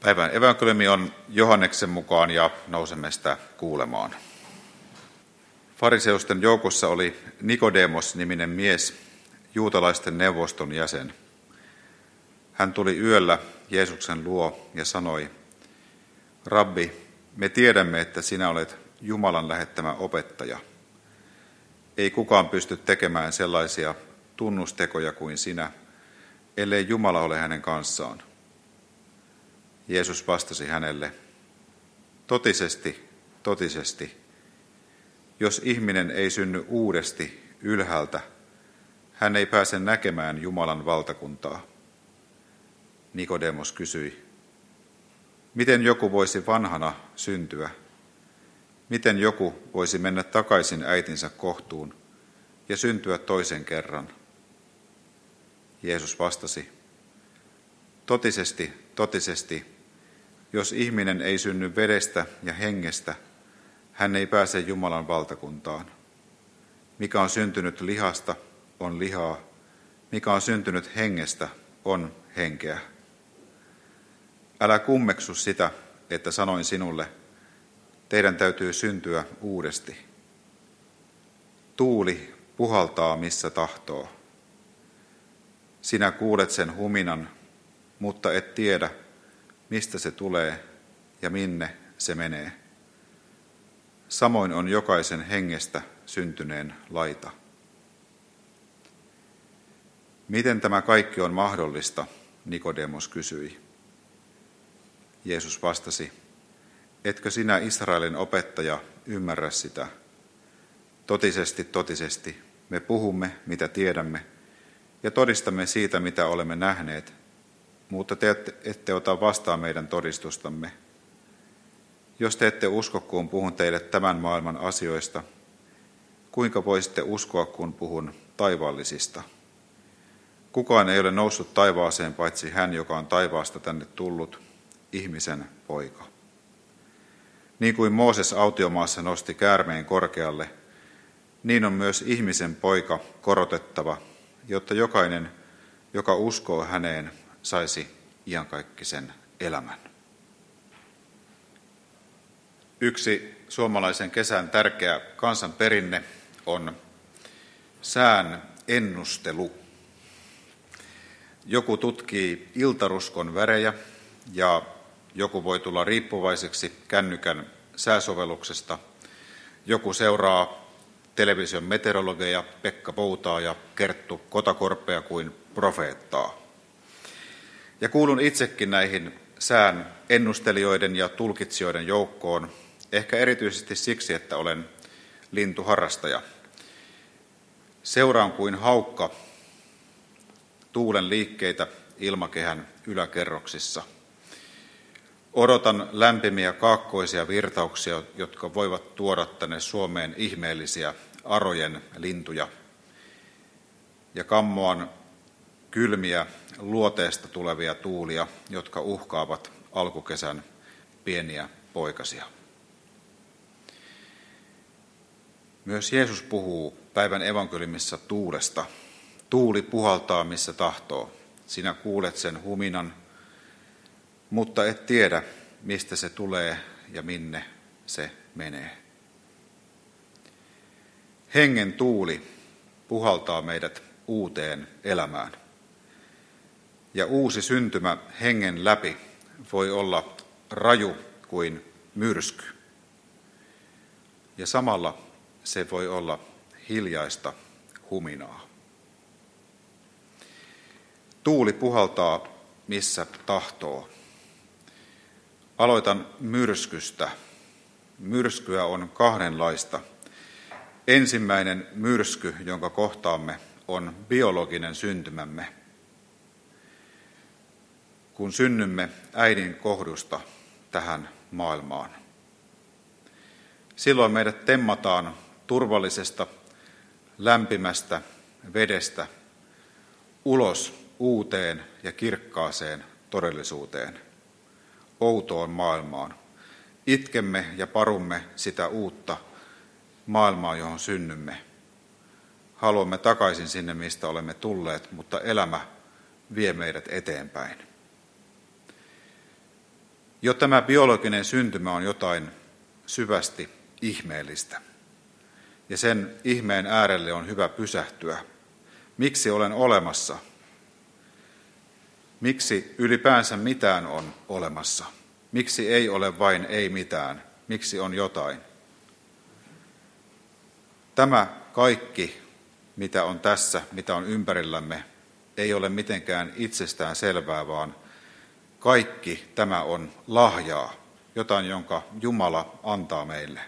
Päivän evankeliumi on Johanneksen mukaan ja nousemme sitä kuulemaan. Fariseusten joukossa oli Nikodemos-niminen mies, juutalaisten neuvoston jäsen. Hän tuli yöllä Jeesuksen luo ja sanoi, Rabbi, me tiedämme, että sinä olet Jumalan lähettämä opettaja. Ei kukaan pysty tekemään sellaisia tunnustekoja kuin sinä, ellei Jumala ole hänen kanssaan. Jeesus vastasi hänelle, totisesti, totisesti, jos ihminen ei synny uudesti ylhäältä, hän ei pääse näkemään Jumalan valtakuntaa. Nikodemos kysyi, miten joku voisi vanhana syntyä? Miten joku voisi mennä takaisin äitinsä kohtuun ja syntyä toisen kerran? Jeesus vastasi, totisesti, totisesti, jos ihminen ei synny vedestä ja hengestä, hän ei pääse Jumalan valtakuntaan. Mikä on syntynyt lihasta, on lihaa. Mikä on syntynyt hengestä, on henkeä. Älä kummeksu sitä, että sanoin sinulle, teidän täytyy syntyä uudesti. Tuuli puhaltaa missä tahtoo. Sinä kuulet sen huminan, mutta et tiedä, mistä se tulee ja minne se menee. Samoin on jokaisen hengestä syntyneen laita. Miten tämä kaikki on mahdollista, Nikodemos kysyi. Jeesus vastasi, etkö sinä Israelin opettaja ymmärrä sitä? Totisesti, totisesti, me puhumme, mitä tiedämme, ja todistamme siitä, mitä olemme nähneet, mutta te ette ota vastaan meidän todistustamme. Jos te ette usko, kun puhun teille tämän maailman asioista, kuinka voisitte uskoa, kun puhun taivaallisista? Kukaan ei ole noussut taivaaseen paitsi hän, joka on taivaasta tänne tullut, ihmisen poika. Niin kuin Mooses autiomaassa nosti käärmeen korkealle, niin on myös ihmisen poika korotettava, jotta jokainen, joka uskoo häneen, saisi iankaikkisen elämän. Yksi suomalaisen kesän tärkeä kansanperinne on sään ennustelu. Joku tutkii iltaruskon värejä ja joku voi tulla riippuvaiseksi kännykän sääsovelluksesta. Joku seuraa television meteorologeja Pekka Poutaa ja Kerttu Kotakorpea kuin profeettaa. Ja kuulun itsekin näihin sään ennustelijoiden ja tulkitsijoiden joukkoon, ehkä erityisesti siksi, että olen lintuharrastaja. Seuraan kuin haukka tuulen liikkeitä ilmakehän yläkerroksissa. Odotan lämpimiä kaakkoisia virtauksia, jotka voivat tuoda tänne Suomeen ihmeellisiä arojen lintuja. Ja kammoan kylmiä luoteesta tulevia tuulia, jotka uhkaavat alkukesän pieniä poikasia. Myös Jeesus puhuu päivän evankeliumissa tuulesta. Tuuli puhaltaa missä tahtoo. Sinä kuulet sen huminan, mutta et tiedä, mistä se tulee ja minne se menee. Hengen tuuli puhaltaa meidät uuteen elämään. Ja uusi syntymä hengen läpi voi olla raju kuin myrsky. Ja samalla se voi olla hiljaista huminaa. Tuuli puhaltaa missä tahtoo. Aloitan myrskystä. Myrskyä on kahdenlaista. Ensimmäinen myrsky, jonka kohtaamme, on biologinen syntymämme – kun synnymme äidin kohdusta tähän maailmaan. Silloin meidät temmataan turvallisesta, lämpimästä vedestä ulos uuteen ja kirkkaaseen todellisuuteen, outoon maailmaan. Itkemme ja parumme sitä uutta maailmaa, johon synnymme. Haluamme takaisin sinne, mistä olemme tulleet, mutta elämä vie meidät eteenpäin. Jo tämä biologinen syntymä on jotain syvästi ihmeellistä. Ja sen ihmeen äärelle on hyvä pysähtyä. Miksi olen olemassa? Miksi ylipäänsä mitään on olemassa? Miksi ei ole vain ei mitään? Miksi on jotain? Tämä kaikki, mitä on tässä, mitä on ympärillämme, ei ole mitenkään itsestään selvää, vaan kaikki tämä on lahjaa, jotain, jonka Jumala antaa meille.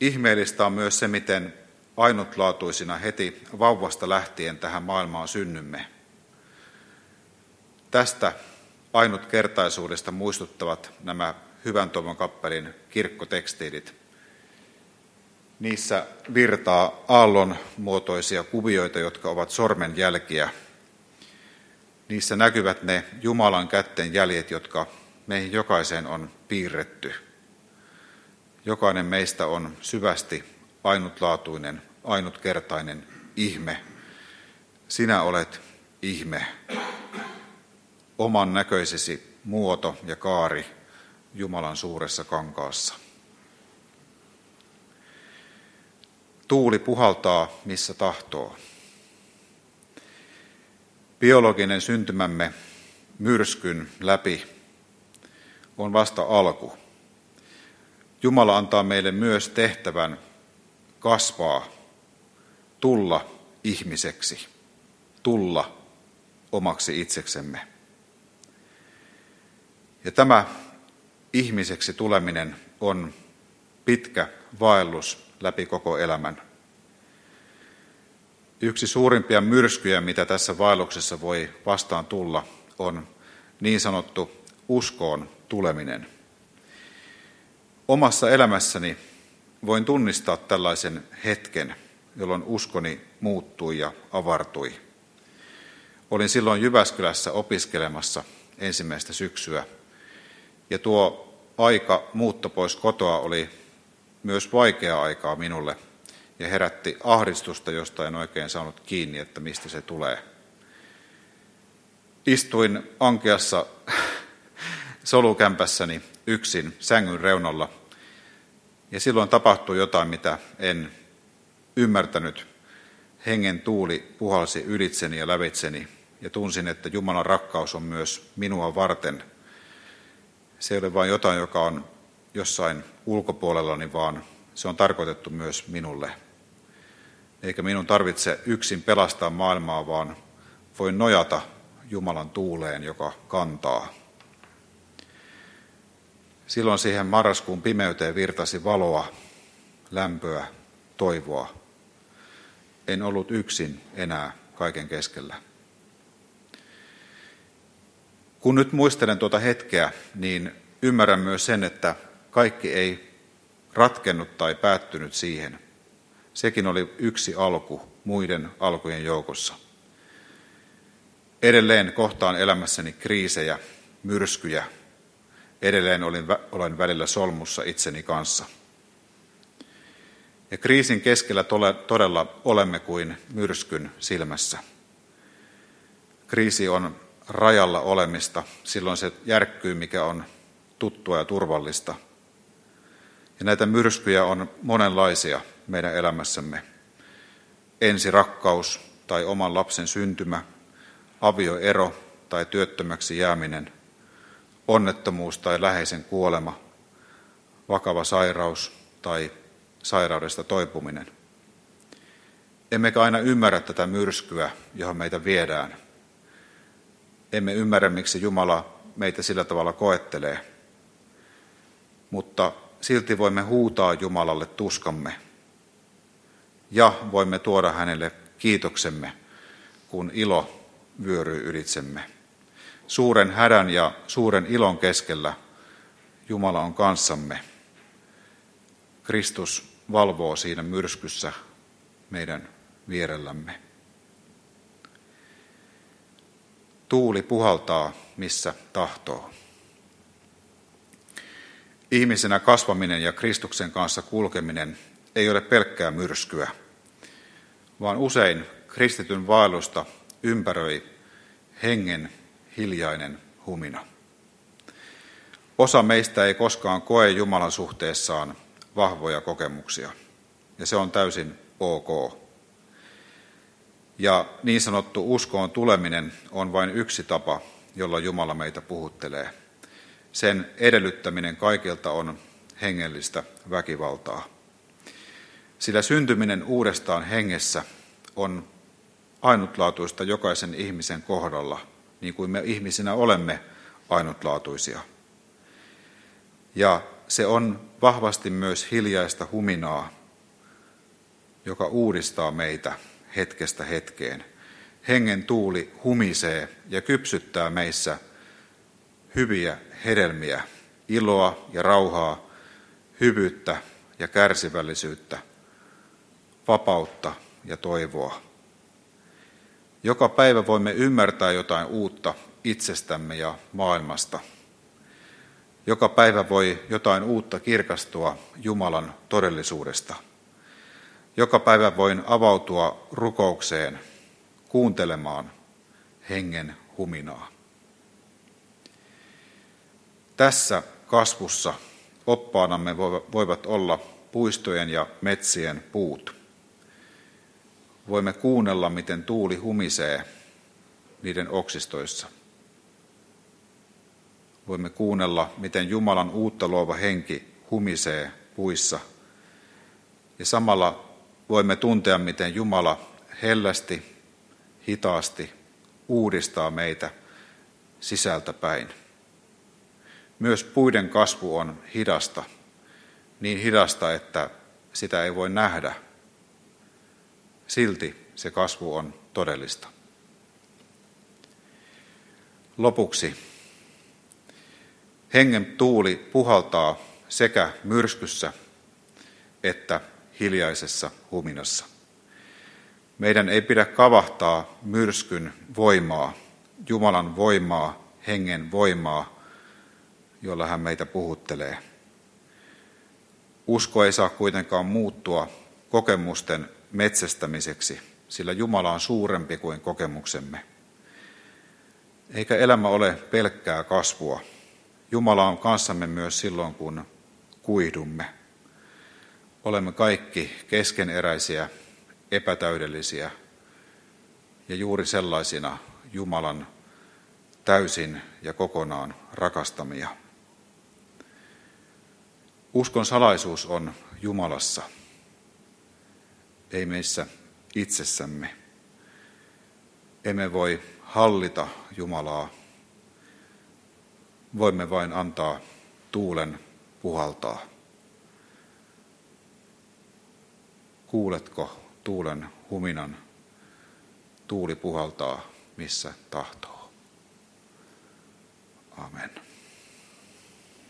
Ihmeellistä on myös se, miten ainutlaatuisina heti vauvasta lähtien tähän maailmaan synnymme. Tästä ainutkertaisuudesta muistuttavat nämä Hyvän toivon kappelin kirkkotekstiilit. Niissä virtaa aallon muotoisia kuvioita, jotka ovat sormenjälkiä. Niissä näkyvät ne Jumalan kätten jäljet, jotka meihin jokaiseen on piirretty. Jokainen meistä on syvästi ainutlaatuinen, ainutkertainen ihme. Sinä olet ihme. Oman näköisesi muoto ja kaari Jumalan suuressa kankaassa. Tuuli puhaltaa missä tahtoo. Biologinen syntymämme myrskyn läpi on vasta alku. Jumala antaa meille myös tehtävän kasvaa, tulla ihmiseksi, tulla omaksi itseksemme. Ja tämä ihmiseksi tuleminen on pitkä vaellus läpi koko elämän. Yksi suurimpia myrskyjä, mitä tässä vaelluksessa voi vastaan tulla, on niin sanottu uskoon tuleminen. Omassa elämässäni voin tunnistaa tällaisen hetken, jolloin uskoni muuttui ja avartui. Olin silloin Jyväskylässä opiskelemassa ensimmäistä syksyä, ja tuo aika muutto pois kotoa oli myös vaikea aikaa minulle ja herätti ahdistusta, josta en oikein saanut kiinni, että mistä se tulee. Istuin ankeassa solukämpässäni yksin sängyn reunalla ja silloin tapahtui jotain, mitä en ymmärtänyt. Hengen tuuli puhalsi ylitseni ja lävitseni ja tunsin, että Jumalan rakkaus on myös minua varten. Se ei ole vain jotain, joka on jossain ulkopuolellani, vaan se on tarkoitettu myös minulle. Eikä minun tarvitse yksin pelastaa maailmaa, vaan voin nojata Jumalan tuuleen, joka kantaa. Silloin siihen marraskuun pimeyteen virtasi valoa, lämpöä, toivoa. En ollut yksin enää kaiken keskellä. Kun nyt muistelen tuota hetkeä, niin ymmärrän myös sen, että kaikki ei ratkennut tai päättynyt siihen. Sekin oli yksi alku muiden alkujen joukossa. Edelleen kohtaan elämässäni kriisejä, myrskyjä, Edelleen olin, olen välillä solmussa itseni kanssa. Ja kriisin keskellä todella olemme kuin myrskyn silmässä. Kriisi on rajalla olemista, silloin se järkkyy, mikä on tuttua ja turvallista. Ja näitä myrskyjä on monenlaisia meidän elämässämme. Ensi rakkaus tai oman lapsen syntymä, avioero tai työttömäksi jääminen, onnettomuus tai läheisen kuolema, vakava sairaus tai sairaudesta toipuminen. Emmekä aina ymmärrä tätä myrskyä, johon meitä viedään. Emme ymmärrä, miksi Jumala meitä sillä tavalla koettelee. Mutta silti voimme huutaa Jumalalle tuskamme ja voimme tuoda hänelle kiitoksemme, kun ilo vyöryy ylitsemme suuren hädän ja suuren ilon keskellä Jumala on kanssamme. Kristus valvoo siinä myrskyssä meidän vierellämme. Tuuli puhaltaa, missä tahtoo. Ihmisenä kasvaminen ja Kristuksen kanssa kulkeminen ei ole pelkkää myrskyä, vaan usein kristityn vaellusta ympäröi hengen hiljainen humina. Osa meistä ei koskaan koe Jumalan suhteessaan vahvoja kokemuksia, ja se on täysin ok. Ja niin sanottu uskoon tuleminen on vain yksi tapa, jolla Jumala meitä puhuttelee. Sen edellyttäminen kaikilta on hengellistä väkivaltaa. Sillä syntyminen uudestaan hengessä on ainutlaatuista jokaisen ihmisen kohdalla, niin kuin me ihmisinä olemme ainutlaatuisia. Ja se on vahvasti myös hiljaista huminaa, joka uudistaa meitä hetkestä hetkeen. Hengen tuuli humisee ja kypsyttää meissä hyviä hedelmiä, iloa ja rauhaa, hyvyyttä ja kärsivällisyyttä, vapautta ja toivoa. Joka päivä voimme ymmärtää jotain uutta itsestämme ja maailmasta. Joka päivä voi jotain uutta kirkastua Jumalan todellisuudesta. Joka päivä voin avautua rukoukseen, kuuntelemaan hengen huminaa. Tässä kasvussa oppaanamme voivat olla puistojen ja metsien puut. Voimme kuunnella, miten tuuli humisee niiden oksistoissa. Voimme kuunnella, miten Jumalan uutta luova henki humisee puissa. Ja samalla voimme tuntea, miten Jumala hellästi, hitaasti uudistaa meitä sisältä päin. Myös puiden kasvu on hidasta, niin hidasta, että sitä ei voi nähdä. Silti se kasvu on todellista. Lopuksi hengen tuuli puhaltaa sekä myrskyssä että hiljaisessa huminassa. Meidän ei pidä kavahtaa myrskyn voimaa, Jumalan voimaa, hengen voimaa, jolla hän meitä puhuttelee. Usko ei saa kuitenkaan muuttua kokemusten metsästämiseksi, sillä Jumala on suurempi kuin kokemuksemme. Eikä elämä ole pelkkää kasvua. Jumala on kanssamme myös silloin, kun kuihdumme. Olemme kaikki keskeneräisiä, epätäydellisiä ja juuri sellaisina Jumalan täysin ja kokonaan rakastamia. Uskon salaisuus on Jumalassa, ei meissä itsessämme. Emme voi hallita Jumalaa, voimme vain antaa tuulen puhaltaa. Kuuletko tuulen huminan? Tuuli puhaltaa missä tahtoo. Amen.